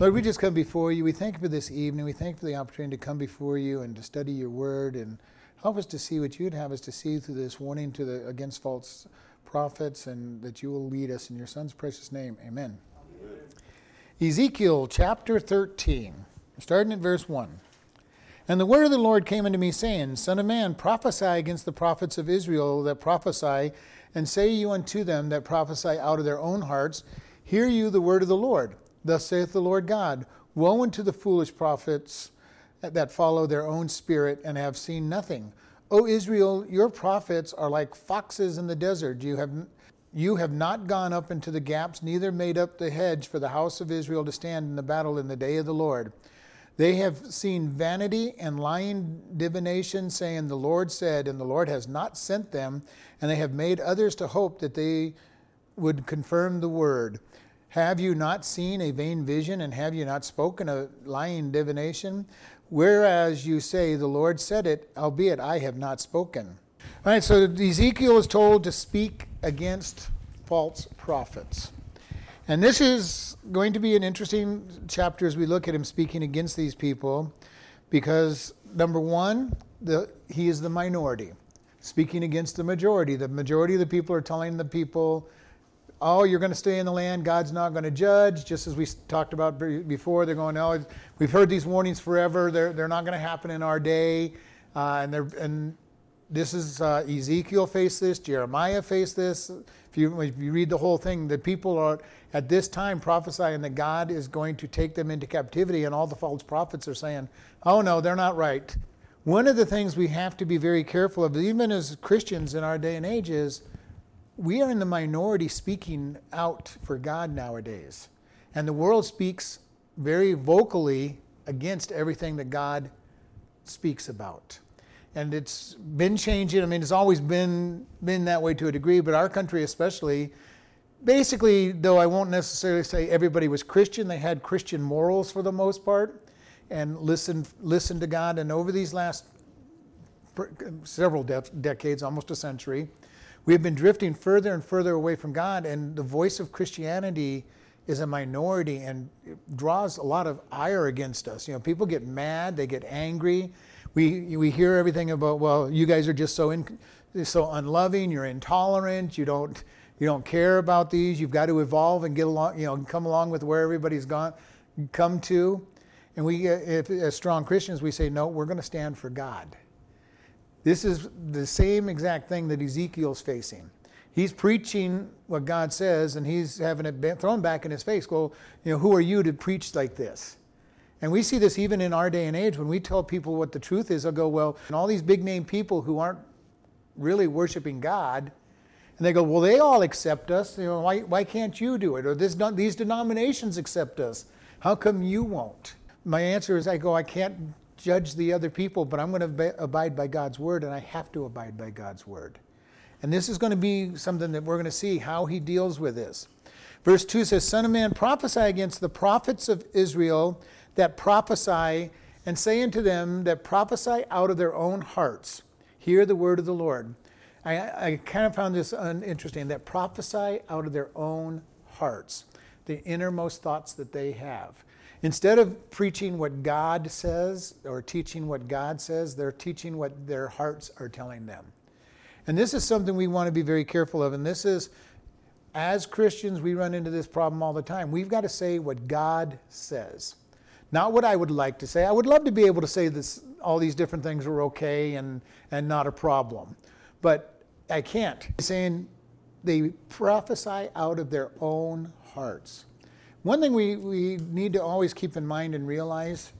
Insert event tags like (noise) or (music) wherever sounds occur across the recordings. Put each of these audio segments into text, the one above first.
Lord, we just come before you. We thank you for this evening. We thank you for the opportunity to come before you and to study your word and help us to see what you'd have us to see through this warning to the against false prophets and that you will lead us in your son's precious name. Amen. Amen. Ezekiel chapter 13, starting at verse 1. And the word of the Lord came unto me, saying, Son of man, prophesy against the prophets of Israel that prophesy, and say you unto them that prophesy out of their own hearts, Hear you the word of the Lord. Thus saith the Lord God Woe unto the foolish prophets that follow their own spirit and have seen nothing. O Israel, your prophets are like foxes in the desert. You have, you have not gone up into the gaps, neither made up the hedge for the house of Israel to stand in the battle in the day of the Lord. They have seen vanity and lying divination, saying, The Lord said, and the Lord has not sent them, and they have made others to hope that they would confirm the word. Have you not seen a vain vision, and have you not spoken a lying divination? Whereas you say, The Lord said it, albeit I have not spoken. All right, so Ezekiel is told to speak against false prophets. And this is going to be an interesting chapter as we look at him speaking against these people, because number one, the, he is the minority, speaking against the majority. The majority of the people are telling the people, oh, you're going to stay in the land, God's not going to judge, just as we talked about before. They're going, oh, we've heard these warnings forever, they're, they're not going to happen in our day. Uh, and, they're, and this is uh, Ezekiel faced this, Jeremiah faced this. If you, if you read the whole thing, the people are at this time prophesying that God is going to take them into captivity, and all the false prophets are saying, oh no, they're not right. One of the things we have to be very careful of, even as Christians in our day and age, is we are in the minority speaking out for God nowadays. And the world speaks very vocally against everything that God speaks about. And it's been changing. I mean, it's always been been that way to a degree, but our country especially basically, though I won't necessarily say everybody was Christian, they had Christian morals for the most part and listened listened to God and over these last several de- decades, almost a century, we have been drifting further and further away from God, and the voice of Christianity is a minority and draws a lot of ire against us. You know, people get mad, they get angry. We we hear everything about, well, you guys are just so in, so unloving, you're intolerant, you don't you don't care about these. You've got to evolve and get along, you know, come along with where everybody's gone, come to. And we, if, as strong Christians, we say, no, we're going to stand for God. This is the same exact thing that Ezekiel's facing. He's preaching what God says, and he's having it thrown back in his face. Well, you know, who are you to preach like this? And we see this even in our day and age when we tell people what the truth is. They'll go, well, and all these big name people who aren't really worshiping God, and they go, well, they all accept us. You know, why, why can't you do it? Or this, these denominations accept us. How come you won't? My answer is I go, I can't judge the other people, but I'm going to abide by God's word, and I have to abide by God's word. And this is going to be something that we're going to see how he deals with this. Verse 2 says, Son of man, prophesy against the prophets of Israel that prophesy, and say unto them that prophesy out of their own hearts. Hear the word of the Lord. I, I kind of found this interesting that prophesy out of their own hearts, the innermost thoughts that they have. Instead of preaching what God says or teaching what God says, they're teaching what their hearts are telling them. And this is something we want to be very careful of. And this is, as Christians, we run into this problem all the time. We've got to say what God says, not what I would like to say. I would love to be able to say this, all these different things are okay and, and not a problem. But I can't. He's saying they prophesy out of their own hearts. One thing we, we need to always keep in mind and realize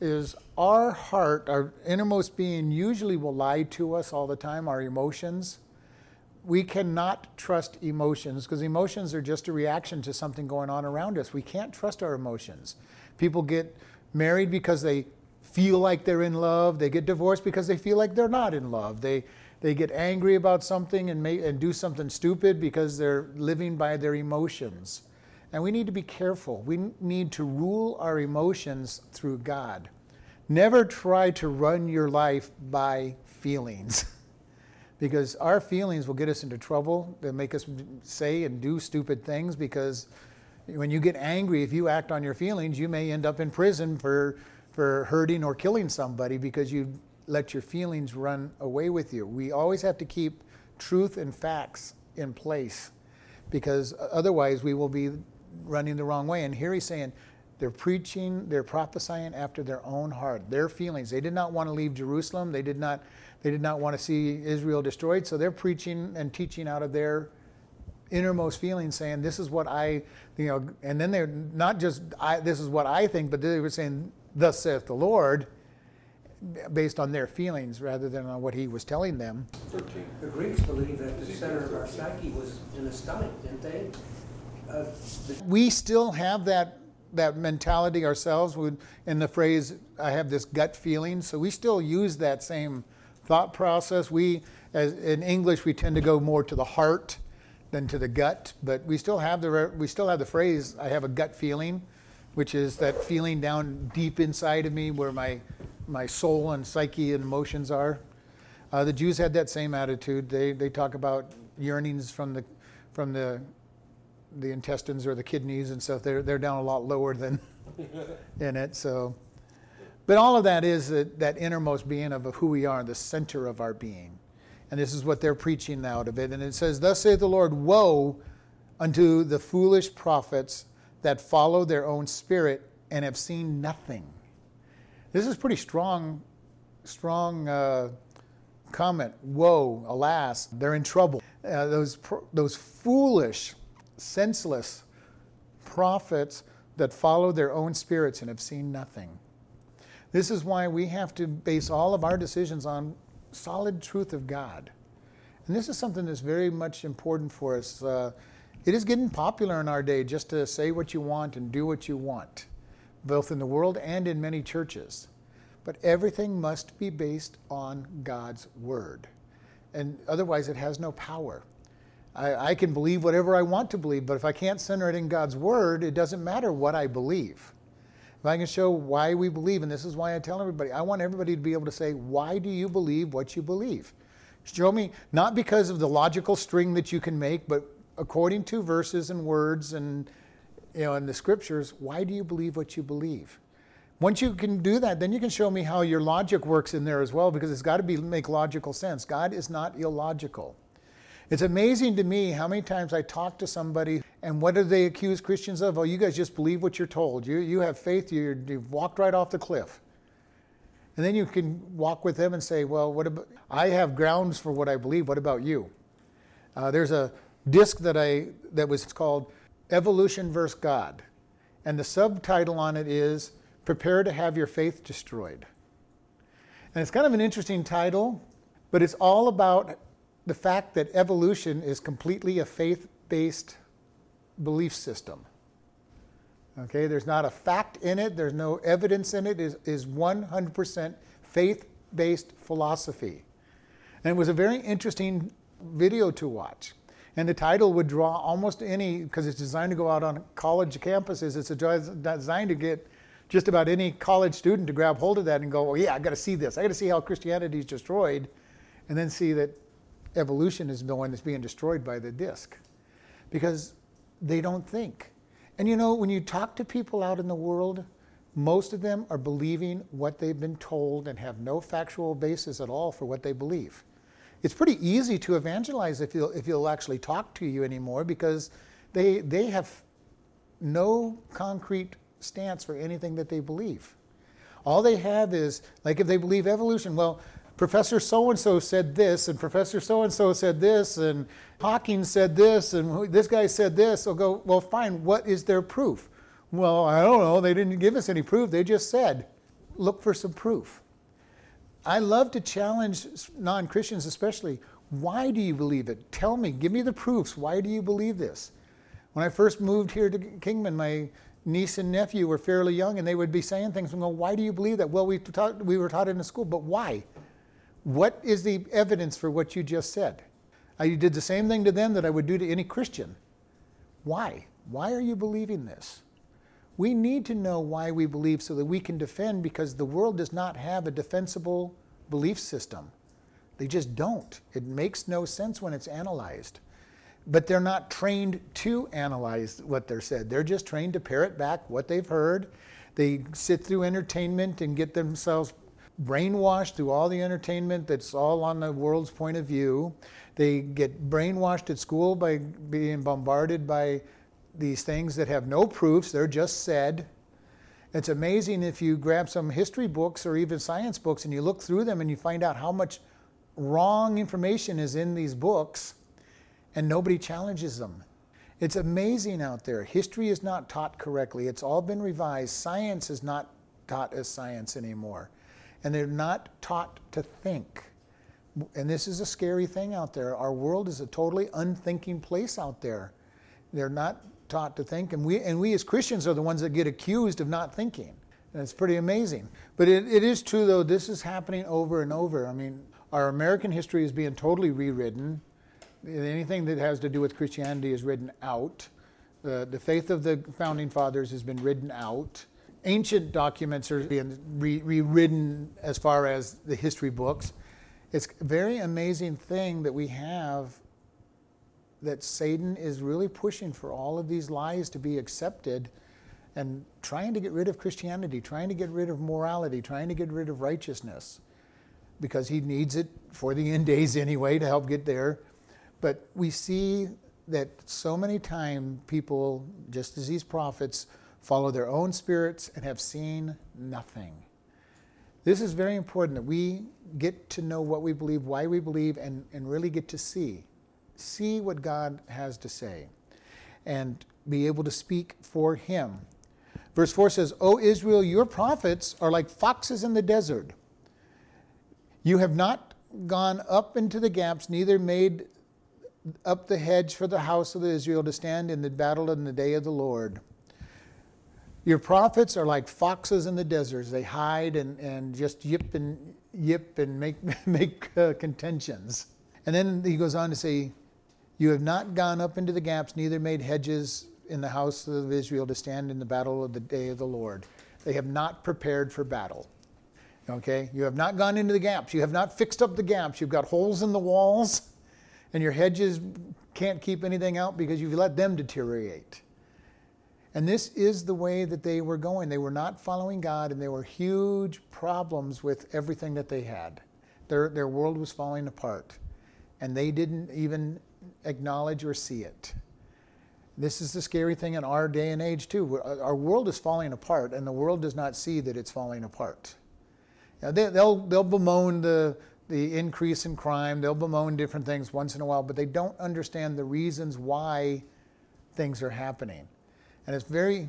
is our heart, our innermost being, usually will lie to us all the time, our emotions. We cannot trust emotions because emotions are just a reaction to something going on around us. We can't trust our emotions. People get married because they feel like they're in love, they get divorced because they feel like they're not in love. They, they get angry about something and, may, and do something stupid because they're living by their emotions. And we need to be careful. We need to rule our emotions through God. Never try to run your life by feelings. (laughs) because our feelings will get us into trouble. They'll make us say and do stupid things because When you get angry, if you act on your feelings, you may end up in prison for, for hurting or killing somebody because you let your feelings run away with you. We always have to keep truth and facts in place because otherwise we will be running the wrong way. And here he's saying they're preaching, they're prophesying after their own heart, their feelings. They did not want to leave Jerusalem. They did not, they did not want to see Israel destroyed. So they're preaching and teaching out of their innermost feelings, saying, "This is what I, you know." And then they're not just, I, "This is what I think," but they were saying, "Thus saith the Lord." based on their feelings rather than on what he was telling them. 13. The Greeks believed that the center of our psyche was in the stomach, didn't they? Uh, we still have that that mentality ourselves in the phrase i have this gut feeling so we still use that same thought process we as in english we tend to go more to the heart than to the gut but we still have the we still have the phrase i have a gut feeling which is that feeling down deep inside of me where my my soul and psyche and emotions are. Uh, the Jews had that same attitude. They, they talk about yearnings from the, from the, the intestines or the kidneys and stuff. They're, they're down a lot lower than (laughs) in it. So, but all of that is that, that innermost being of who we are, the center of our being. And this is what they're preaching out of it. And it says, Thus saith the Lord, Woe unto the foolish prophets that follow their own spirit and have seen nothing. This is pretty strong, strong uh, comment. Woe, alas, they're in trouble. Uh, those, those foolish, senseless prophets that follow their own spirits and have seen nothing. This is why we have to base all of our decisions on solid truth of God. And this is something that's very much important for us. Uh, it is getting popular in our day just to say what you want and do what you want both in the world and in many churches. But everything must be based on God's Word. And otherwise, it has no power. I, I, can believe whatever I want to believe, but if I can't center it in God's Word, it doesn't matter what I believe. If I can show why we believe, and this is why I tell everybody, I want everybody to be able to say, why do you believe what you believe? Show me, not because of the logical string that you can make, but according to verses and words and you know, in the scriptures, why do you believe what you believe? Once you can do that, then you can show me how your logic works in there as well, because it's got to be make logical sense. God is not illogical. It's amazing to me how many times I talk to somebody and what do they accuse Christians of? Oh, you guys just believe what you're told. You, you have faith, you you've walked right off the cliff. And then you can walk with them and say, well, what about, I have grounds for what I believe. What about you? Uh, there's a disc that I that was called Evolution versus God. And the subtitle on it is Prepare to Have Your Faith Destroyed. And it's kind of an interesting title, but it's all about the fact that evolution is completely a faith based belief system. Okay, there's not a fact in it, there's no evidence in it, it is 100% faith based philosophy. And it was a very interesting video to watch. And the title would draw almost any, because it's designed to go out on college campuses, it's designed to get just about any college student to grab hold of that and go, oh, yeah, I got to see this. I got to see how Christianity is destroyed, and then see that evolution is the one that's being destroyed by the disc. Because they don't think. And you know, when you talk to people out in the world, most of them are believing what they've been told and have no factual basis at all for what they believe it's pretty easy to evangelize if you'll, if you'll actually talk to you anymore because they, they have no concrete stance for anything that they believe. All they have is, like if they believe evolution, well, Professor so and so said this, and Professor so and so said this, and Hawking said this, and this guy said this. They'll go, well, fine, what is their proof? Well, I don't know. They didn't give us any proof. They just said, look for some proof. I love to challenge non Christians, especially. Why do you believe it? Tell me, give me the proofs. Why do you believe this? When I first moved here to Kingman, my niece and nephew were fairly young, and they would be saying things and go, Why do you believe that? Well, we, taught, we were taught it in school, but why? What is the evidence for what you just said? I did the same thing to them that I would do to any Christian. Why? Why are you believing this? We need to know why we believe so that we can defend because the world does not have a defensible belief system. They just don't. It makes no sense when it's analyzed. but they're not trained to analyze what they're said. They're just trained to parrot back what they've heard. They sit through entertainment and get themselves brainwashed through all the entertainment that's all on the world's point of view. They get brainwashed at school by being bombarded by these things that have no proofs, they're just said. It's amazing if you grab some history books or even science books and you look through them and you find out how much wrong information is in these books and nobody challenges them. It's amazing out there. History is not taught correctly, it's all been revised. Science is not taught as science anymore. And they're not taught to think. And this is a scary thing out there. Our world is a totally unthinking place out there. They're not taught to think, and we, and we as Christians are the ones that get accused of not thinking. And it's pretty amazing. But it, it is true, though, this is happening over and over. I mean, our American history is being totally rewritten. Anything that has to do with Christianity is written out. The, the faith of the founding fathers has been written out. Ancient documents are being re- rewritten as far as the history books. It's a very amazing thing that we have that Satan is really pushing for all of these lies to be accepted and trying to get rid of Christianity, trying to get rid of morality, trying to get rid of righteousness because he needs it for the end days anyway to help get there. But we see that so many times people, just as these prophets, follow their own spirits and have seen nothing. This is very important that we get to know what we believe, why we believe, and, and really get to see see what God has to say and be able to speak for him. Verse 4 says, O Israel, your prophets are like foxes in the desert. You have not gone up into the gaps, neither made up the hedge for the house of Israel to stand in the battle in the day of the Lord. Your prophets are like foxes in the deserts. They hide and, and just yip and yip and make, (laughs) make uh, contentions. And then he goes on to say, you have not gone up into the gaps, neither made hedges in the house of Israel to stand in the battle of the day of the Lord. They have not prepared for battle. Okay? You have not gone into the gaps. You have not fixed up the gaps. You've got holes in the walls, and your hedges can't keep anything out because you've let them deteriorate. And this is the way that they were going. They were not following God, and there were huge problems with everything that they had. Their, their world was falling apart. And they didn't even acknowledge or see it. This is the scary thing in our day and age, too. Our world is falling apart, and the world does not see that it's falling apart. Now, they, will they'll bemoan the, the increase in crime, they'll bemoan different things once in a while, but they don't understand the reasons why things are happening. And it's very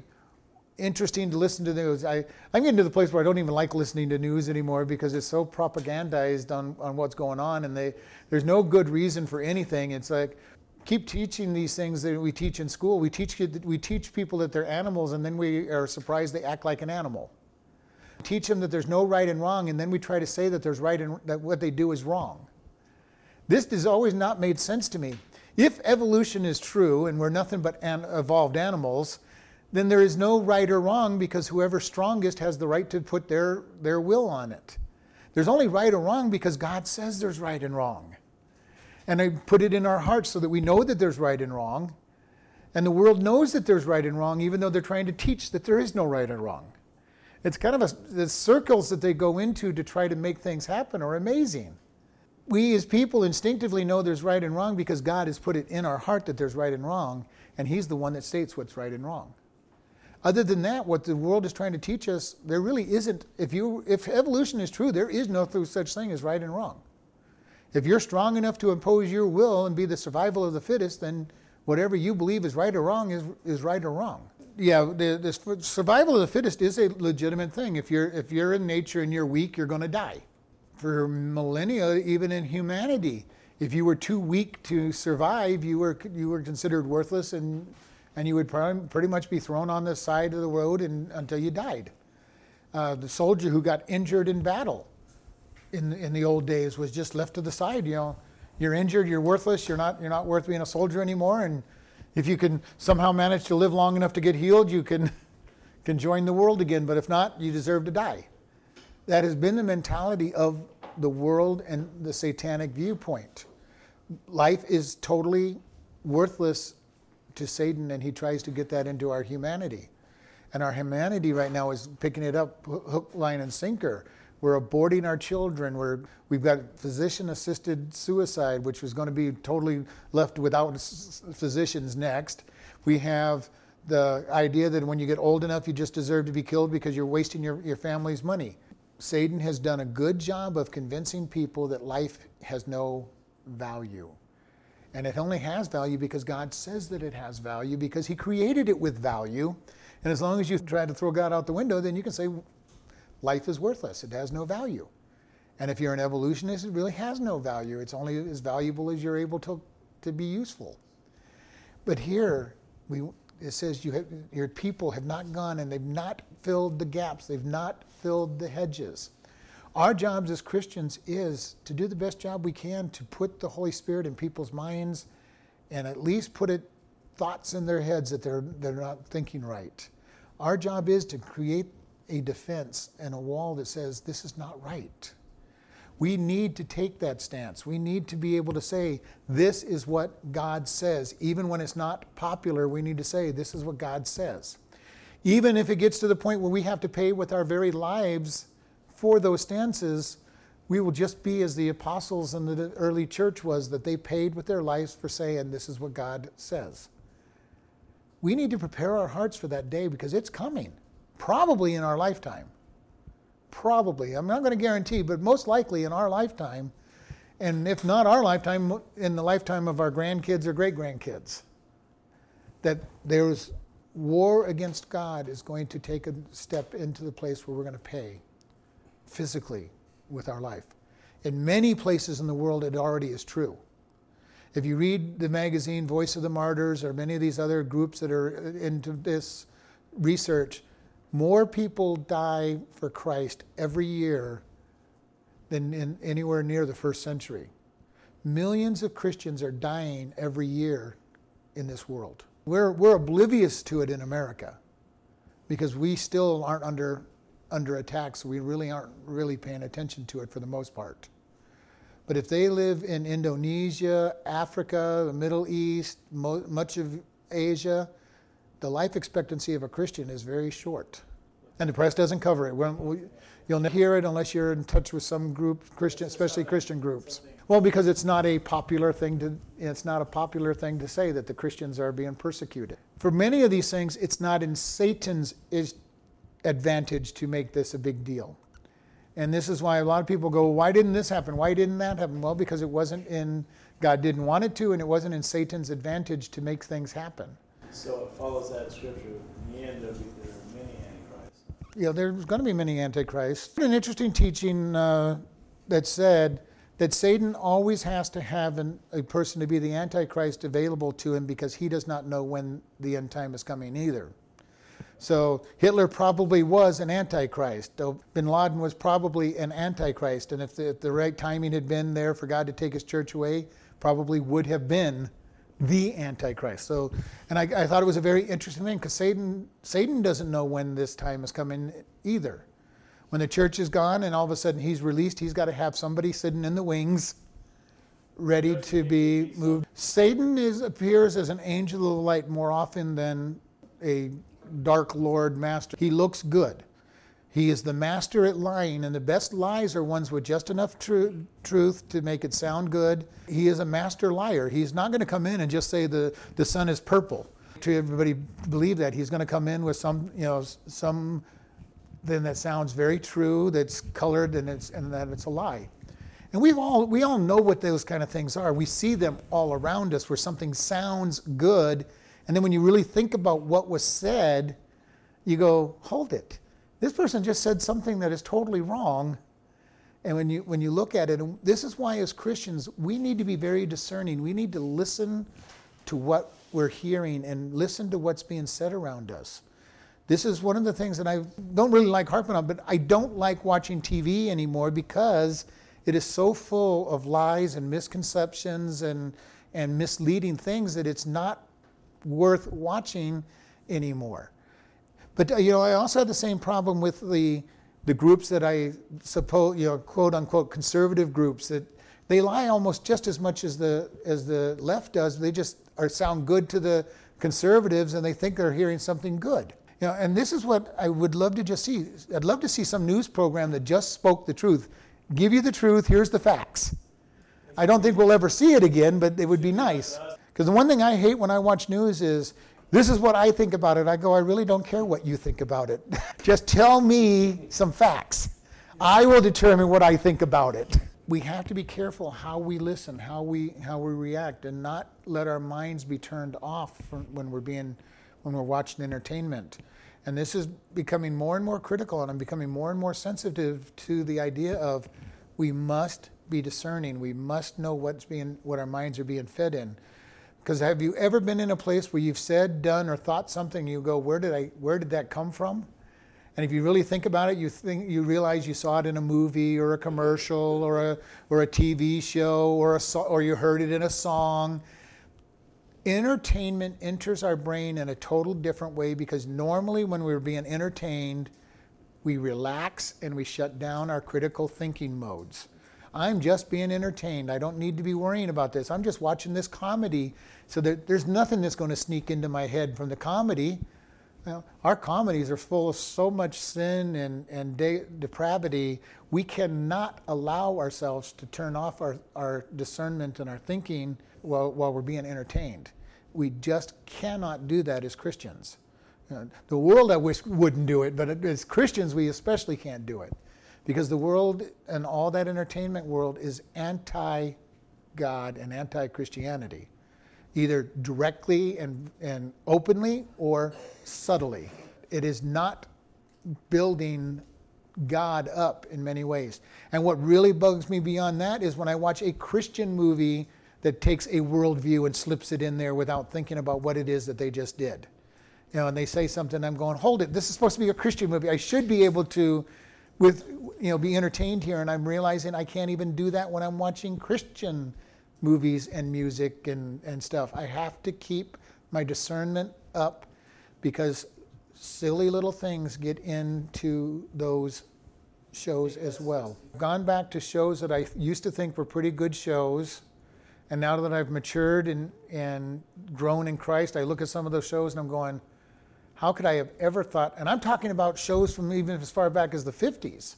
interesting to listen to news. I, I'm getting to the place where I don't even like listening to news anymore because it's so propagandized on, on what's going on, and they, there's no good reason for anything. It's like, keep teaching these things that we teach in school. We teach, we teach people that they're animals, and then we are surprised they act like an animal. Teach them that there's no right and wrong, and then we try to say that there's right and that what they do is wrong. This has always not made sense to me. If evolution is true and we're nothing but an evolved animals, then there is no right or wrong because whoever's strongest has the right to put their, their will on it. There's only right or wrong because God says there's right and wrong. And I put it in our hearts so that we know that there's right and wrong. And the world knows that there's right and wrong, even though they're trying to teach that there is no right or wrong. It's kind of a, the circles that they go into to try to make things happen are amazing. We as people instinctively know there's right and wrong because God has put it in our heart that there's right and wrong, and He's the one that states what's right and wrong. Other than that, what the world is trying to teach us, there really isn't. If you, if evolution is true, there is no such thing as right and wrong. If you're strong enough to impose your will and be the survival of the fittest, then whatever you believe is right or wrong is, is right or wrong. Yeah, the, the survival of the fittest is a legitimate thing. If you're if you're in nature and you're weak, you're going to die. For millennia, even in humanity, if you were too weak to survive, you were you were considered worthless and and you would pretty much be thrown on the side of the road and, until you died. Uh, the soldier who got injured in battle in, in the old days was just left to the side. You know, you're injured, you're worthless, you're not, you're not worth being a soldier anymore. And if you can somehow manage to live long enough to get healed, you can, (laughs) can join the world again. But if not, you deserve to die. That has been the mentality of the world and the satanic viewpoint. Life is totally worthless to Satan, and he tries to get that into our humanity. And our humanity right now is picking it up hook, line, and sinker. We're aborting our children. We're, we've got physician assisted suicide, which was going to be totally left without physicians next. We have the idea that when you get old enough, you just deserve to be killed because you're wasting your, your family's money. Satan has done a good job of convincing people that life has no value. And it only has value because God says that it has value because He created it with value. And as long as you try to throw God out the window, then you can say life is worthless. It has no value. And if you're an evolutionist, it really has no value. It's only as valuable as you're able to, to be useful. But here, we, it says you have, your people have not gone and they've not filled the gaps, they've not filled the hedges. Our jobs as Christians is to do the best job we can to put the Holy Spirit in people's minds and at least put it thoughts in their heads that they're, they're not thinking right. Our job is to create a defense and a wall that says this is not right. We need to take that stance. We need to be able to say, this is what God says. Even when it's not popular, we need to say, this is what God says. Even if it gets to the point where we have to pay with our very lives for those stances, we will just be as the apostles in the early church was, that they paid with their lives for saying, This is what God says. We need to prepare our hearts for that day because it's coming, probably in our lifetime. Probably. I'm not going to guarantee, but most likely in our lifetime, and if not our lifetime, in the lifetime of our grandkids or great grandkids, that there's war against God is going to take a step into the place where we're going to pay physically with our life. In many places in the world, it already is true. If you read the magazine Voice of the Martyrs or many of these other groups that are into this research, more people die for Christ every year than in anywhere near the first century. Millions of Christians are dying every year in this world. We're, we're oblivious to it in America because we still aren't under under attack, so we really aren't really paying attention to it for the most part. But if they live in Indonesia, Africa, the Middle East, mo- much of Asia, the life expectancy of a Christian is very short. And the press doesn't cover it. We, you'll never hear it unless you're in touch with some group, Christian, especially Christian groups. Well, because it's not a popular thing to it's not a popular thing to say that the Christians are being persecuted. For many of these things, it's not in Satan's advantage to make this a big deal. And this is why a lot of people go, why didn't this happen? Why didn't that happen? Well, because it wasn't in, God didn't want it to, and it wasn't in Satan's advantage to make things happen. So it follows that scripture. In the end, there'll be there are many antichrists. Yeah, there's going to be many antichrists. An interesting teaching uh, that said that Satan always has to have an, a person to be the antichrist available to him because he does not know when the end time is coming either. So Hitler probably was an antichrist. Bin Laden was probably an antichrist. And if the, if the right timing had been there for God to take his church away, probably would have been the antichrist. So, and I, I thought it was a very interesting thing because Satan, Satan doesn't know when this time is coming either. When the church is gone and all of a sudden he's released, he's got to have somebody sitting in the wings ready to be moved. Satan is, appears as an angel of light more often than a dark lord master. He looks good. He is the master at lying, and the best lies are ones with just enough tr- truth to make it sound good. He is a master liar. He's not going to come in and just say the, the sun is purple to everybody believe that. He's going to come in with some, you know, some then that sounds very true, that's colored, and, it's, and that it's a lie. And we've all, we all know what those kind of things are. We see them all around us where something sounds good and then when you really think about what was said, you go, hold it. This person just said something that is totally wrong. And when you, when you look at it, this is why as Christians, we need to be very discerning. We need to listen to what we're hearing and listen to what's being said around us. This is one of the things that I don't really like harping on, but I don't like watching TV anymore because it is so full of lies and misconceptions and, and misleading things that it's not worth watching anymore. But uh, you know, I also had the same problem with the the groups that I suppose, you know, quote unquote conservative groups that they lie almost just as much as the as the left does. They just are sound good to the conservatives and they think they're hearing something good. You know, and this is what I would love to just see. I'd love to see some news program that just spoke the truth. Give you the truth, here's the facts. I don't think we'll ever see it again, but it would be nice. Because the one thing I hate when I watch news is this is what I think about it. I go, I really don't care what you think about it. (laughs) just tell me some facts. I will determine what I think about it. We have to be careful how we listen, how we how we react, and not let our minds be turned off when we're being when we're watching entertainment. And this is becoming more and more critical, and I'm becoming more and more sensitive to the idea of we must be discerning. We must know what's being what our minds are being fed in. Because have you ever been in a place where you've said, done, or thought something, and you go, where did I where did that come from? And if you really think about it, you think you realize you saw it in a movie or a commercial or a or a TV show or a or you heard it in a song. Entertainment enters our brain in a total different way because normally when we're being entertained, we relax and we shut down our critical thinking modes. I'm just being entertained. I don't need to be worrying about this. I'm just watching this comedy. So there, there's nothing that's going to sneak into my head from the comedy. Well, our comedies are full of so much sin and, and de- depravity, we cannot allow ourselves to turn off our, our discernment and our thinking while, while we're being entertained. We just cannot do that as Christians. You know, the world, I wish, wouldn't do it, but as Christians, we especially can't do it. Because the world and all that entertainment world is anti God and anti Christianity either directly and, and openly or subtly. It is not building God up in many ways. And what really bugs me beyond that is when I watch a Christian movie that takes a worldview and slips it in there without thinking about what it is that they just did. You know, and they say something, I'm going, hold it, this is supposed to be a Christian movie. I should be able to with you know be entertained here and I'm realizing I can't even do that when I'm watching Christian movies and music and, and stuff. I have to keep my discernment up because silly little things get into those shows as well. I've gone back to shows that I used to think were pretty good shows. And now that I've matured and, and grown in Christ, I look at some of those shows and I'm going, how could I have ever thought? And I'm talking about shows from even as far back as the 50s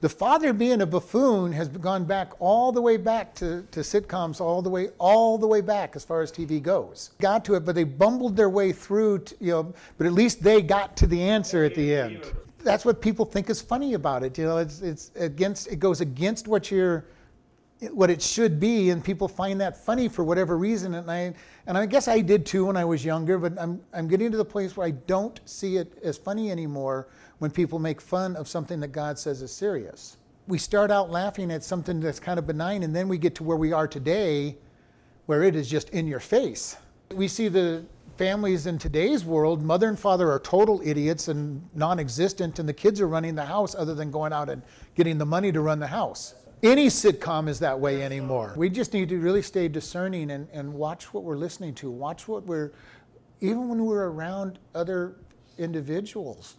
the father being a buffoon has gone back all the way back to, to sitcoms, all the way all the way back as far as TV goes. Got to it, but they bumbled their way through. To, you know, but at least they got to the answer at the end. That's what people think is funny about it. You know, it's it's against it goes against what you're what it should be, and people find that funny for whatever reason. And I and I guess I did too when I was younger, but I'm I'm getting to the place where I don't see it as funny anymore when people make fun of something that God says is serious. We start out laughing at something that's kind of benign, and then we get to where we are today, where it is just in your face. We see the families in today's world, mother and father are total idiots and non existent, and the kids are running the house other than going out and getting the money to run the house. Any sitcom is that way anymore. We just need to really stay discerning and, and watch what we're listening to. Watch what we're, even when we're around other individuals,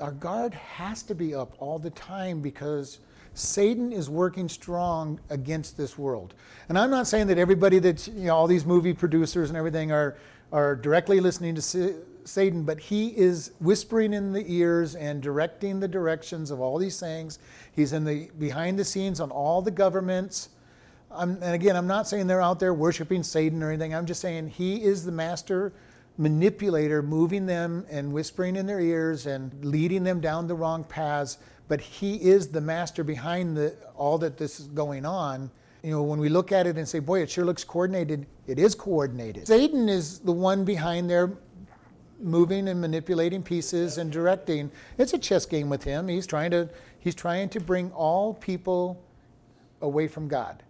our guard has to be up all the time because Satan is working strong against this world. And I'm not saying that everybody that's, you know, all these movie producers and everything are, are directly listening to Satan, but he is whispering in the ears and directing the directions of all these things. He's in the behind the scenes on all the governments. I'm, and again, I'm not saying they're out there worshiping Satan or anything. I'm just saying he is the master manipulator moving them and whispering in their ears and leading them down the wrong paths. But he is the master behind the, all that this is going on. You know when we look at it and say boy it sure looks coordinated it is coordinated. Satan is the one behind there moving and manipulating pieces and directing. It's a chess game with him. He's trying to he's trying to bring all people away from god.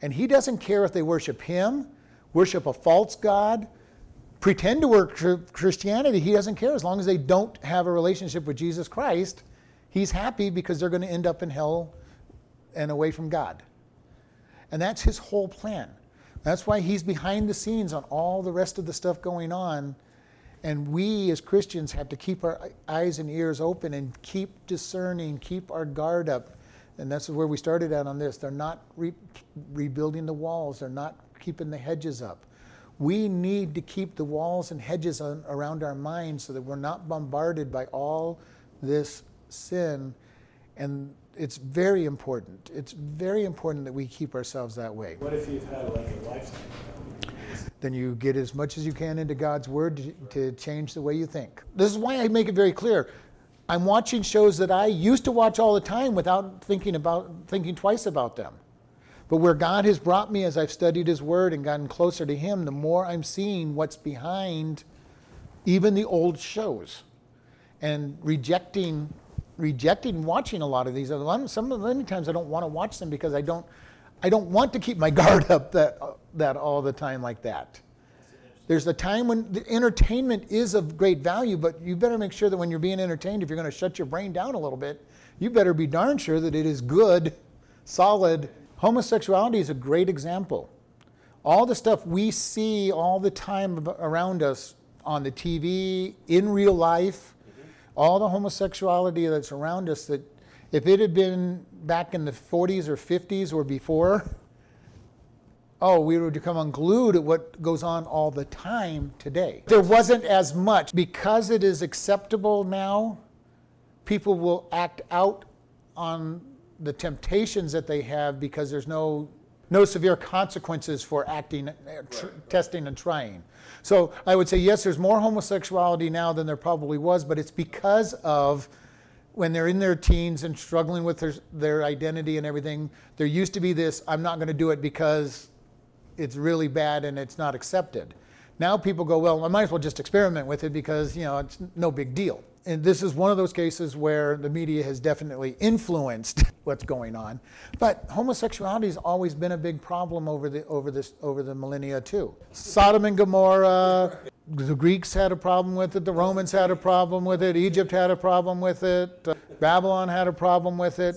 And he doesn't care if they worship him worship a false god pretend to work Christianity, he doesn't care as long as they don't have a relationship with Jesus Christ. He's happy because they're going to end up in hell and away from God. And that's his whole plan. That's why he's behind the scenes on all the rest of the stuff going on. And we as Christians have to keep our eyes and ears open and keep discerning, keep our guard up. And that's where we started out on this. They're not re- rebuilding the walls, they're not keeping the hedges up We need to keep the walls and hedges on, around our minds so that we're not bombarded by all this sin. And it's very important. It's very important that we keep ourselves that way. What if you've had like a lifetime? Then you get as much as you can into God's Word to, to change the way you think. This is why I make it very clear. I'm watching shows that I used to watch all the time without thinking about thinking twice about them. But where God has brought me as I've studied His Word and gotten closer to Him, the more I'm seeing what's behind even the old shows and rejecting rejecting watching a lot of these. Some of many times I don't want to watch them because I don't I don't want to keep my (laughs) guard up that that all the time like that. There's a time when the entertainment is of great value, but you better make sure that when you're being entertained, if you're going to shut your brain down a little bit, you better be darn sure that it is good, solid. Homosexuality is a great example. All the stuff we see all the time around us on the TV, in real life, all the homosexuality that's around us that if it had been back in the 40s or 50s or before, oh, we would become unglued at what goes on all the time today. There wasn't as much. Because it is acceptable now, people will act out on the temptations that they have because there's no no severe consequences for acting, uh, tr- testing, and trying. So I would say yes, there's more homosexuality now than there probably was, but it's because of when they're in their teens and struggling with their, their identity and everything. There used to be this, I'm not going to do it because it's really bad and it's not accepted. Now people go, well, I might as well just experiment with it because, you know, it's no big deal. And this is one of those cases where the media has definitely influenced (laughs) what's going on. But homosexuality has always been a big problem over the over this over the millennia too. Sodom and Gomorrah, the Greeks had a problem with it, the Romans had a problem with it, Egypt had a problem with it, uh, Babylon had a problem with it.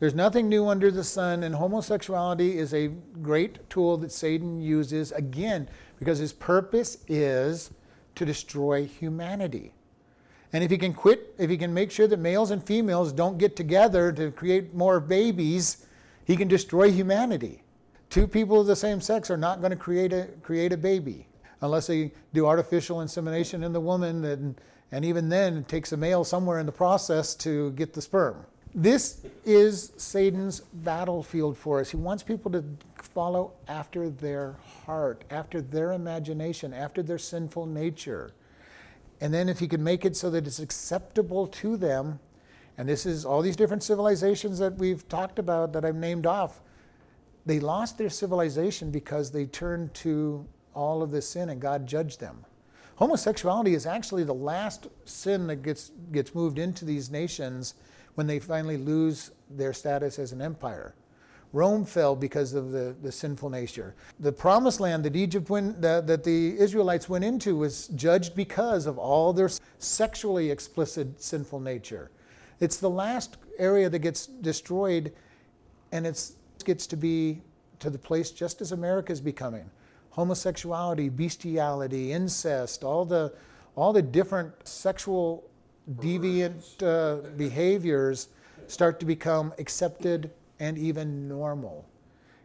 There's nothing new under the sun, and homosexuality is a great tool that Satan uses, again, because his purpose is to destroy humanity. And if he can quit, if he can make sure that males and females don't get together to create more babies, he can destroy humanity. Two people of the same sex are not going to create a, create a baby unless they do artificial insemination in the woman, and, and even then, it takes a male somewhere in the process to get the sperm. This is Satan's battlefield for us. He wants people to follow after their heart, after their imagination, after their sinful nature. And then, if he can make it so that it's acceptable to them, and this is all these different civilizations that we've talked about that I've named off, they lost their civilization because they turned to all of this sin and God judged them. Homosexuality is actually the last sin that gets, gets moved into these nations when they finally lose their status as an empire. Rome fell because of the, the sinful nature. The promised land that Egypt went, that, that the Israelites went into was judged because of all their sexually explicit sinful nature. It's the last area that gets destroyed, and it gets to be to the place just as America is becoming. Homosexuality, bestiality, incest, all the all the different sexual deviant uh, behaviors start to become accepted and even normal.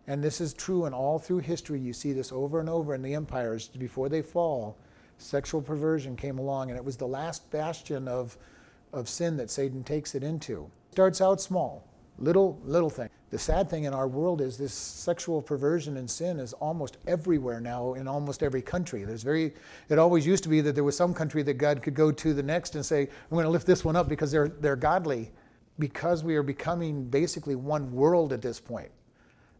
And this is true in all through history. You see this over and over in the empires before they fall. Sexual perversion came along, and it was the last bastion of, of sin that Satan takes it into. Starts out small, little, little thing. The sad thing in our world is this sexual perversion and sin is almost everywhere now in almost every country. There's very, it always used to be that there was some country that God could go to the next and say, I'm going to lift this one up because they're, they're godly. Because we are becoming basically one world at this point.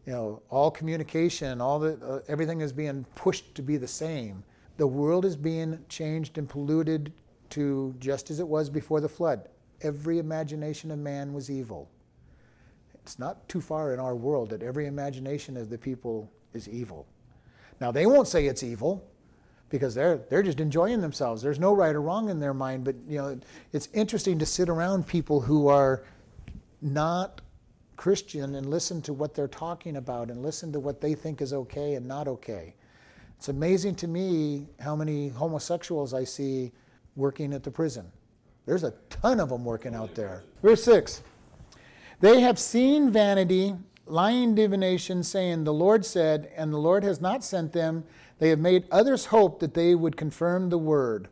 You know, all communication, all the, uh, everything is being pushed to be the same. The world is being changed and polluted to just as it was before the flood. Every imagination of man was evil it's not too far in our world that every imagination of the people is evil. Now, they won't say it's evil because they're, they're just enjoying themselves. There's no right or wrong in their mind, but you know, it's interesting to sit around people who are not Christian and listen to what they're talking about and listen to what they think is okay and not okay. It's amazing to me how many homosexuals I see working at the prison. There's a ton of them working out there. Verse 6 they have seen vanity, lying divination, saying, The Lord said, and the Lord has not sent them. They have made others hope that they would confirm the word.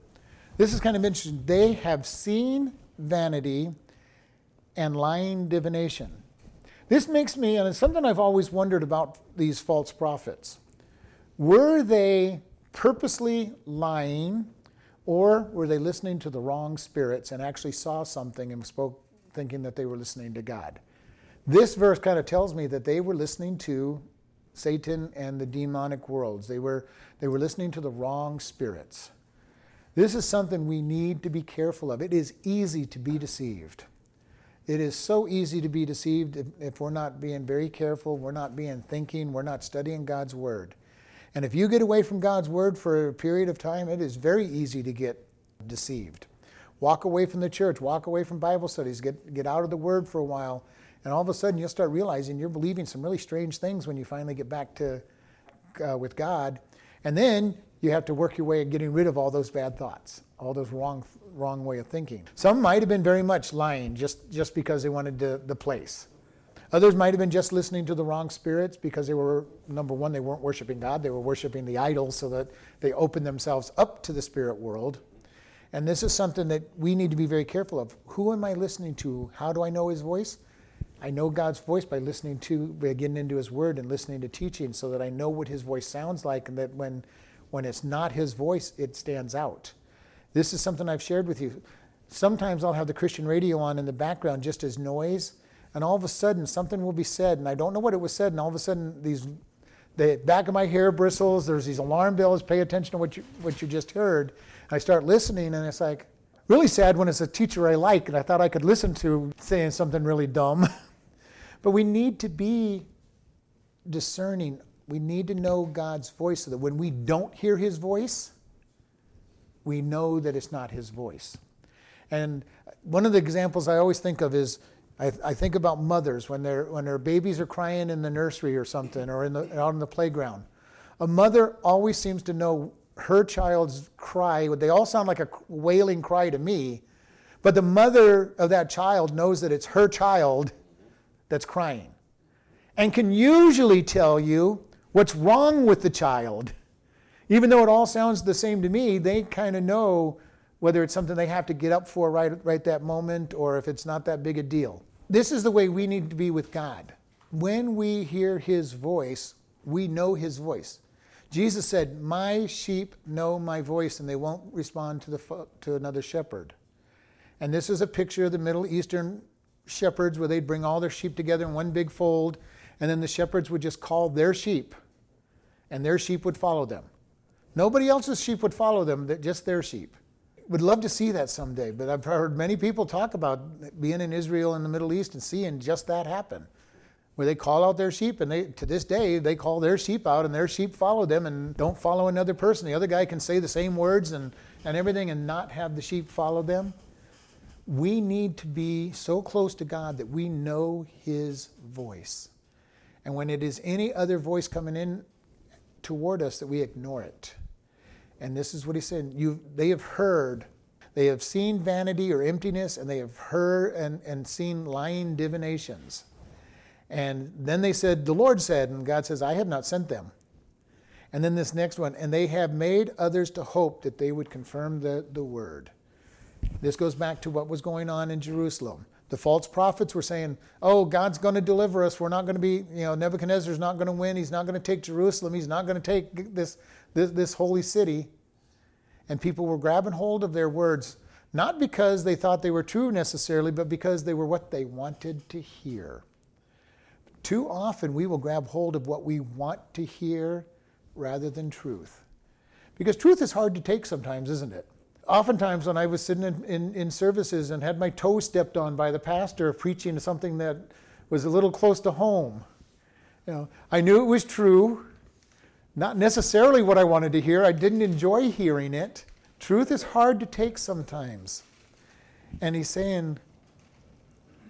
This is kind of interesting. They have seen vanity and lying divination. This makes me, and it's something I've always wondered about these false prophets. Were they purposely lying, or were they listening to the wrong spirits and actually saw something and spoke thinking that they were listening to God? This verse kind of tells me that they were listening to Satan and the demonic worlds. They were, they were listening to the wrong spirits. This is something we need to be careful of. It is easy to be deceived. It is so easy to be deceived if, if, we're not being very careful, we're not being thinking, we're not studying God's Word. And if you get away from God's Word for a period of time, it is very easy to get deceived. Walk away from the church, walk away from Bible studies, get, get out of the Word for a while, and all of a sudden, you'll start realizing you're believing some really strange things when you finally get back to uh, with God. And then you have to work your way at getting rid of all those bad thoughts, all those wrong, wrong way of thinking. Some might have been very much lying just, just because they wanted to, the place. Others might have been just listening to the wrong spirits because they were, number one, they weren't worshiping God, they were worshiping the idols so that they opened themselves up to the spirit world. And this is something that we need to be very careful of. Who am I listening to? How do I know his voice? I know God's voice by listening to, by getting into His Word and listening to teaching, so that I know what His voice sounds like, and that when, when it's not His voice, it stands out. This is something I've shared with you. Sometimes I'll have the Christian radio on in the background just as noise, and all of a sudden something will be said, and I don't know what it was said, and all of a sudden these, the back of my hair bristles. There's these alarm bells. Pay attention to what you what you just heard. I start listening, and it's like really sad when it's a teacher I like, and I thought I could listen to saying something really dumb. (laughs) But we need to be discerning. We need to know God's voice so that when we don't hear his voice, we know that it's not his voice. And one of the examples I always think of is I, I think about mothers when, they when their babies are crying in the nursery or something or in the, out on the playground. A mother always seems to know her child's cry. They all sound like a wailing cry to me, but the mother of that child knows that it's her child that's crying and can usually tell you what's wrong with the child. (laughs) Even though it all sounds the same to me, they kind of know whether it's something they have to get up for right, right that moment or if it's not that big a deal. This is the way we need to be with God. When we hear His voice, we know His voice. Jesus said, My sheep know my voice and they won't respond to, the, to another shepherd. And this is a picture of the Middle Eastern shepherds where they'd bring all their sheep together in one big fold, and then the shepherds would just call their sheep, and their sheep would follow them. Nobody else's sheep would follow them, just their sheep. Would love to see that someday, but I've heard many people talk about being in Israel and the Middle East and seeing just that happen. Where they call out their sheep, and they, to this day, they call their sheep out, and their sheep follow them and don't follow another person. The other guy can say the same words and, and everything and not have the sheep follow them we need to be so close to God that we know His voice. And when it is any other voice coming in toward us, that we ignore it. And this is what He said they have heard, they have seen vanity or emptiness, and they have heard and, and seen lying divinations. And then they said, The Lord said, and God says, I have not sent them. And then this next one, and they have made others to hope that they would confirm the, the word. This goes back to what was going on in Jerusalem. The false prophets were saying, Oh, God's going to deliver us. We're not going to be, you know, Nebuchadnezzar's not going to win. He's not going to take Jerusalem. He's not going to take this, this, this holy city. And people were grabbing hold of their words, not because they thought they were true necessarily, but because they were what they wanted to hear. Too often we will grab hold of what we want to hear rather than truth. Because truth is hard to take sometimes, isn't it? Oftentimes when I was sitting in, in, in, services and had my toe stepped on by the pastor preaching something that was a little close to home, you know, I knew it was true, not necessarily what I wanted to hear. I didn't enjoy hearing it. Truth is hard to take sometimes. And he's saying,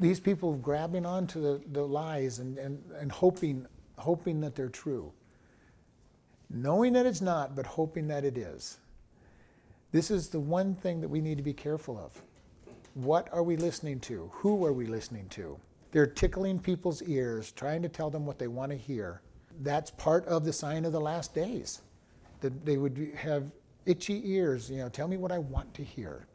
these people grabbing onto the, the lies and, and, and hoping, hoping that they're true. Knowing that it's not, but hoping that it is. This is the one thing that we need to be careful of. What are we listening to? Who are we listening to? They're tickling people's ears, trying to tell them what they want to hear. That's part of the sign of the last days. that they would have itchy ears. You know, tell me what I want to hear.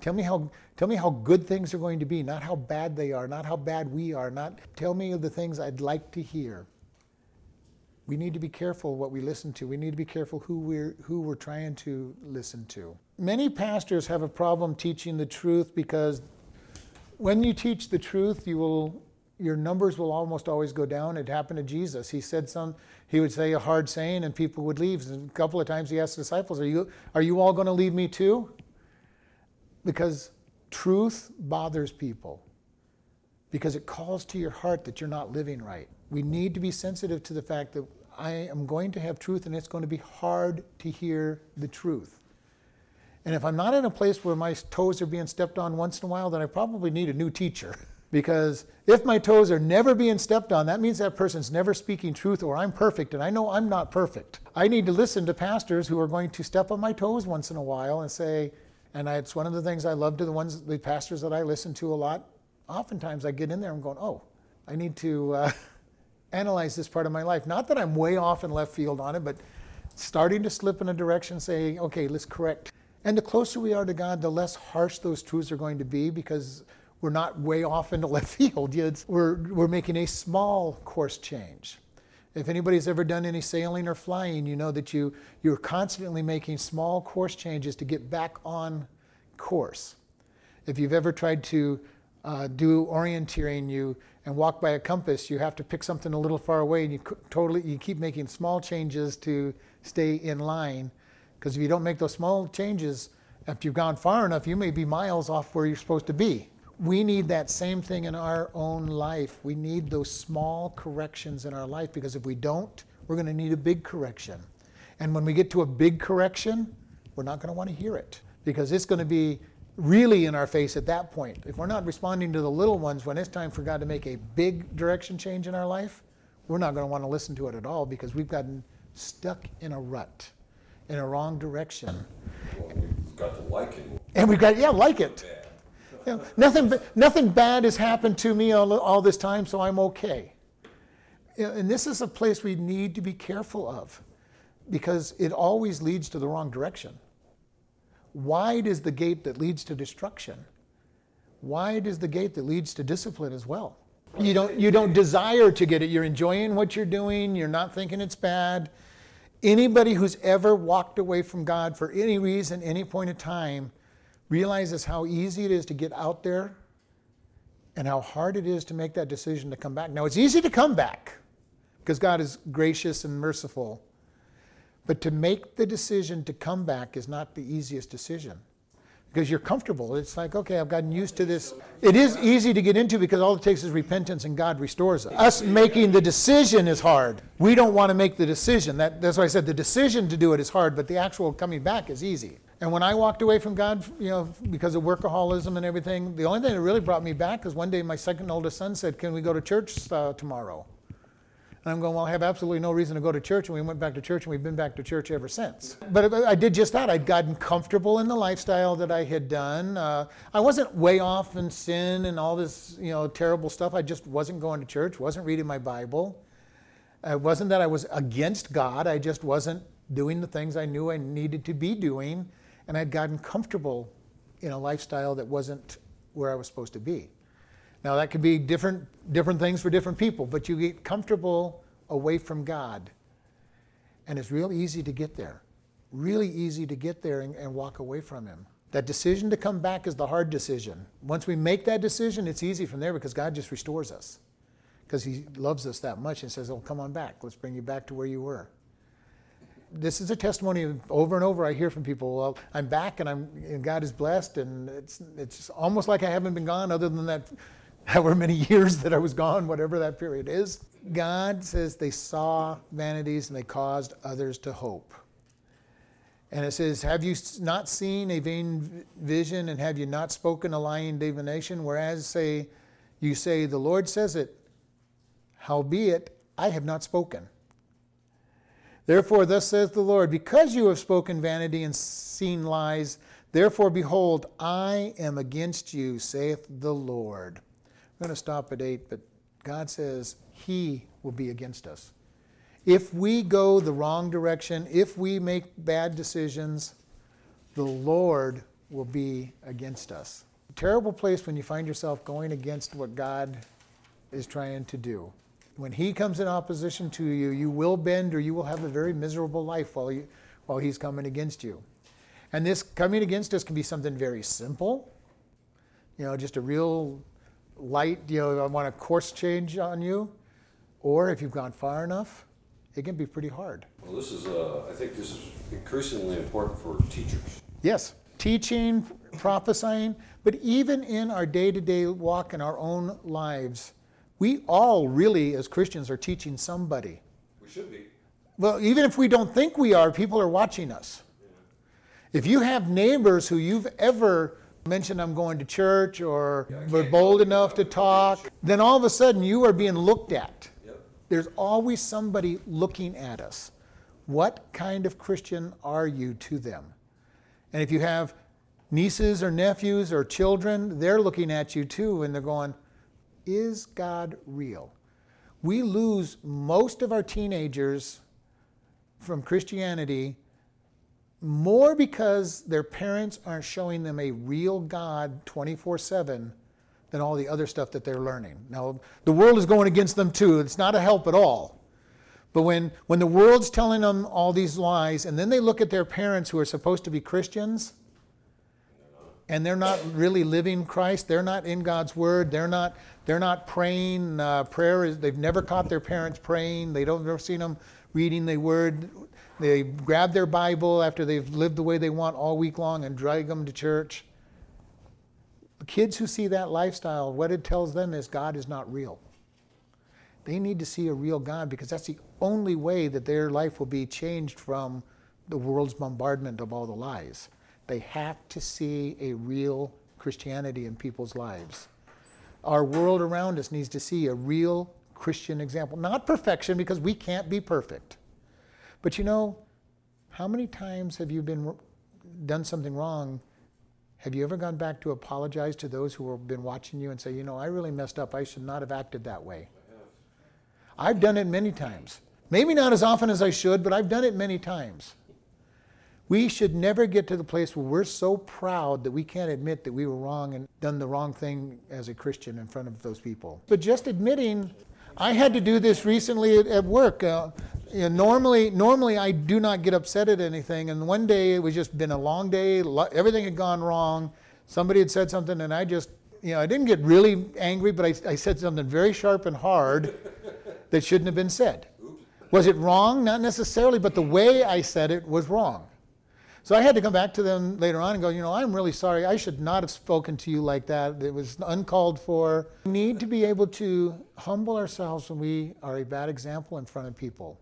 Tell me how tell me how good things are going to be, not how bad they are, not how bad we are, not tell me the things I'd like to hear. We need to be careful what we listen to. We need to be careful who we're who we're trying to listen to. Many pastors have a problem teaching the truth because when you teach the truth, you will your numbers will almost always go down. It happened to Jesus. He said some he would say a hard saying and people would leave. And a couple of times he asked the disciples, Are you are you all going to leave me too? Because truth bothers people. Because it calls to your heart that you're not living right. We need to be sensitive to the fact that I am going to have truth and it's going to be hard to hear the truth. And if I'm not in a place where my toes are being stepped on once in a while, then I probably need a new teacher. (laughs) Because if my toes are never being stepped on, that means that person's never speaking truth or I'm perfect and I know I'm not perfect. I need to listen to pastors who are going to step on my toes once in a while and say, and I, it's one of the things I love to the ones, the pastors that I listen to a lot. Oftentimes I get in there and I'm going, oh, I need to uh, (laughs) analyze this part of my life. Not that I'm way off in left field on it, but starting to slip in a direction saying, okay, let's correct. And the closer we are to God, the less harsh those truths are going to be because we're not way off into (laughs) left field. We're, we're making a small course change. If anybody's ever done any sailing or flying, you know that you, you're constantly making small course changes to get back on course. If you've ever tried to uh, do orienteering you and walk by a compass, you have to pick something a little far away and you totally you keep making small changes to stay in line. Because if you don't make those small changes, after you've gone far enough, you may be miles off where you're supposed to be we need that same thing in our own life. We need those small corrections in our life because if we don't, we're going to need a big correction. And when we get to a big correction, we're not going to want to hear it because it's going to be really in our face at that point. If we're not responding to the little ones when it's time for God to make a big direction change in our life, we're not going to want to listen to it at all because we've gotten stuck in a rut, in a wrong direction. Well, we've got to like it. And we've got, yeah, like it. (laughs) You know, nothing, nothing bad has happened to me all, all this time, so I'm okay. And this is a place we need to be careful of because it always leads to the wrong direction. Wide is the gate that leads to destruction. Wide is the gate that leads to discipline as well. You don't, you don't desire to get it. You're enjoying what you're doing. You're not thinking it's bad. Anybody who's ever walked away from God for any reason, any point of time, realizes how easy it is to get out there and how hard it is to make that decision to come back. Now, it's easy to come back because God is gracious and merciful. But to make the decision to come back is not the easiest decision because you're comfortable. It's like, okay, I've gotten used to this. It is easy to get into because all it takes is repentance and God restores us. Us making the decision is hard. We don't want to make the decision. That, that's why I said the decision to do it is hard, but the actual coming back is easy. And when I walked away from God, you know, because of workaholism and everything, the only thing that really brought me back is one day my second oldest son said, Can we go to church uh, tomorrow? And I'm going, Well, I have absolutely no reason to go to church. And we went back to church, and we've been back to church ever since. But I did just that. I'd gotten comfortable in the lifestyle that I had done. Uh, I wasn't way off in sin and all this, you know, terrible stuff. I just wasn't going to church, wasn't reading my Bible. It wasn't that I was against God, I just wasn't doing the things I knew I needed to be doing and I'd gotten comfortable in a lifestyle that wasn't where I was supposed to be. Now that could be different different things for different people, but you get comfortable away from God. And it's real easy to get there. Really easy to get there and, and walk away from him. That decision to come back is the hard decision. Once we make that decision, it's easy from there because God just restores us. Because he loves us that much and says, Oh, come on back. Let's bring you back to where you were this is a testimony over and over I hear from people. Well, I'm back and I'm and God is blessed, and it's it's almost like I haven't been gone, other than that, however many years that I was gone, whatever that period is. God says they saw vanities and they caused others to hope. And it says, Have you not seen a vain vision, and have you not spoken a lying divination? Whereas say you say, The Lord says it, howbeit I have not spoken. Therefore, thus saith the Lord, because you have spoken vanity and seen lies, therefore, behold, I am against you, saith the Lord. I'm going to stop at 8, but God says He will be against us. If we go the wrong direction, if we make bad decisions, the Lord will be against us. Terrible place when you find yourself going against what God is trying to do. When He comes in opposition to you, you will bend or you will have a very miserable life while, you, while He's coming against you. And this coming against us can be something very simple, you know, just a real light, you know, I want a course change on you. Or if you've gone far enough, it can be pretty hard. Well, this is, uh, I think this is increasingly important for teachers. Yes, teaching, prophesying, but even in our day to day walk in our own lives, we all really, as Christians, are teaching somebody. We should be. Well, even if we don't think we are, people are watching us. If you have neighbors who you've ever mentioned, I'm going to church, or Yeah, were bold enough to to talk, then all of a sudden you are being looked at. Yep. There's always somebody looking at us. What kind of Christian are you to them? And if you have nieces or nephews or children, they're looking at you too and they're going, Is God real? We lose most of our teenagers from Christianity more because their parents aren't showing them a real God 24 7 than all the other stuff that they're learning. Now, the world is going against them too. It's not a help at all. But when, when the world's telling them all these lies, and then they look at their parents who are supposed to be Christians, and they're not really living Christ, they're not in God's Word, they're not, they're not praying. Uh, prayer is, they've never caught their parents praying, they don't never seen them reading the Word. They grab their Bible after they've lived the way they want all week long and drag them to church. The kids who see that lifestyle, what it tells them is God is not real. They need to see a real God because that's the only way that their life will be changed from the world's bombardment of all the lies. They have to see a real Christianity in people's lives. Our world around us needs to see a real Christian example. Not perfection, because we can't be perfect. But you know, how many times have you been done something wrong? Have you ever gone back to apologize to those who have been watching you and say, you know, I really messed up. I should not have acted that way? I've done it many times. Maybe not as often as I should, but I've done it many times. We should never get to the place where we're so proud that we can't admit that we were wrong and done the wrong thing as a Christian in front of those people. But just admitting, I had to do this recently at, at work. Uh, you know, normally, normally I do not get upset at anything, and one day it was just been a long day. Everything had gone wrong. Somebody had said something, and I just, you know, I didn't get really angry, but I, I said something very sharp and hard (laughs) that shouldn't have been said. Was it wrong? Not necessarily, but the way I said it was wrong. So I had to come back to them later on and go, you know, I'm really sorry. I should not have spoken to you like that. It was uncalled for. We need to be able to humble ourselves when we are a bad example in front of people.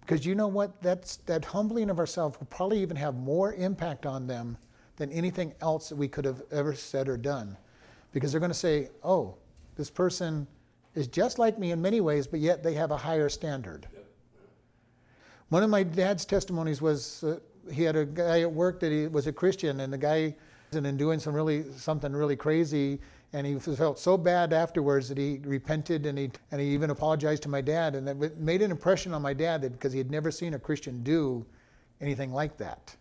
Because you know what? That's, that humbling of ourselves will probably even have more impact on them than anything else that we could have ever said or done. Because they're going to say, oh, this person is just like me in many ways, but yet they have a higher standard. One of my dad's testimonies was uh, he had a guy at work that he was a Christian, and the guy was in doing some really something really crazy, and he felt so bad afterwards that he repented and he and he even apologized to my dad, and it made an impression on my dad that because he had never seen a Christian do anything like that.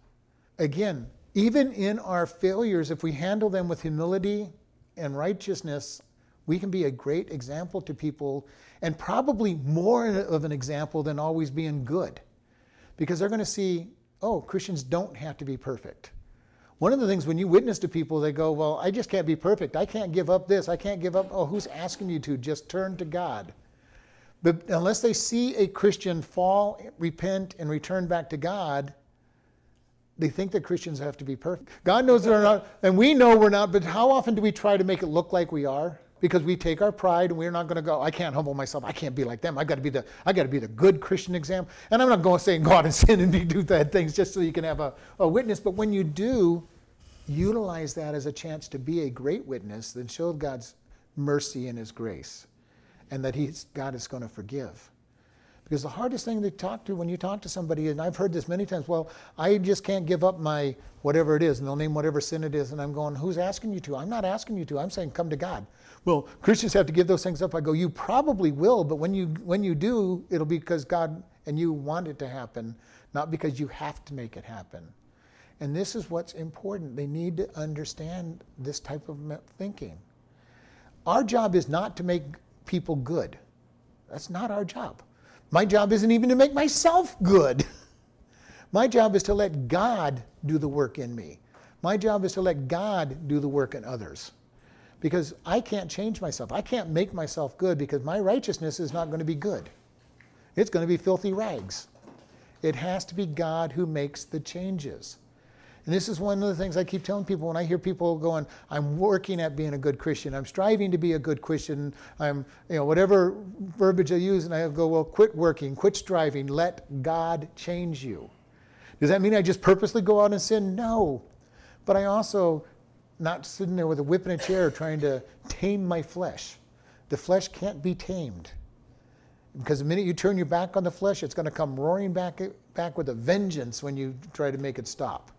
Again, even in our failures, if we handle them with humility and righteousness, we can be a great example to people, and probably more of an example than always being good because they're going to see, oh, Christians don't have to be perfect. One of the things when you witness to people, they go, well, I just can't be perfect. I can't give up this. I can't give up. Oh, who's asking you to? Just turn to God. But unless they see a Christian fall, repent, and return back to God, they think that Christians have to be perfect. God knows they're not, and we know we're not, but how often do we try to make it look like we are? Because we take our pride and we're not going to go, I can't humble myself. I can't be like them. I got to be the I got to be the good Christian example. And I'm not going saying go out and (laughs) sin and do bad things just so you can have a, a witness. But when you do, utilize that as a chance to be a great witness that show God's mercy and his grace and that he's, God is going to forgive. Because the hardest thing to talk to when you talk to somebody, and I've heard this many times, well, I just can't give up my whatever it is, and they'll name whatever sin it is, and I'm going, who's asking you to? I'm not asking you to. I'm saying come to God. Well, Christians have to give those things up. I go, you probably will, but when you when you do, it'll be because God and you want it to happen, not because you have to make it happen. And this is what's important. They need to understand this type of thinking. Our job is not to make people good. That's not our job. My job isn't even to make myself good. My job is to let God do the work in me. My job is to let God do the work in others. Because I can't change myself. I can't make myself good because my righteousness is not going to be good. It's going to be filthy rags. It has to be God who makes the changes. And this is one of the things I keep telling people when I hear people going, I'm working at being a good Christian. I'm striving to be a good Christian. I'm, you know, whatever verbiage I use, and I go, well, quit working, quit striving, let God change you. Does that mean I just purposely go out and sin? No. But I also not sitting there with a whip and a chair trying to tame my flesh. The flesh can't be tamed. Because the minute you turn your back on the flesh, it's going to come roaring back, back with a vengeance when you try to make it stop.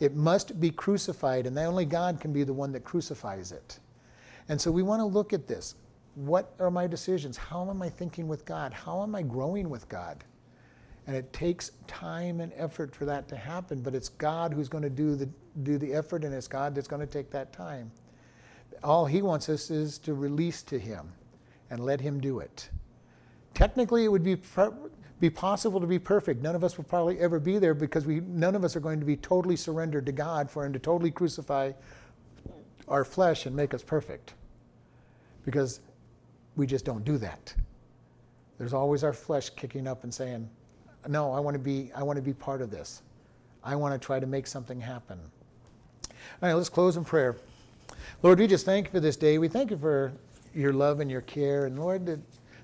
It must be crucified, and only God can be the one that crucifies it. And so we want to look at this. What are my decisions? How am I thinking with God? How am I growing with God? And it takes time and effort for that to happen, but it's God who's going to do the, do the effort, and it's God that's going to take that time. All He wants us is to release to Him and let Him do it. Technically, it would be, be possible to be perfect. None of us will probably ever be there because we, none of us are going to be totally surrendered to God for Him to totally crucify our flesh and make us perfect. Because we just don't do that. There's always our flesh kicking up and saying, no, I want to be, I want to be part of this. I want to try to make something happen. All right, let's close in prayer. Lord, we just thank you for this day. We thank you for your love and your care. And Lord, that,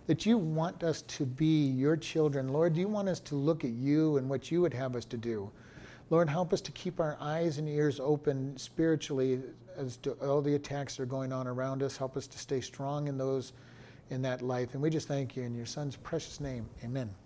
that you want us to be your children. Lord, you want us to look at you and what you would have us to do. Lord, help us to keep our eyes and ears open spiritually as to all the attacks that are going on around us. Help us to stay strong in those in that life. And we just thank you in your son's precious name. Amen.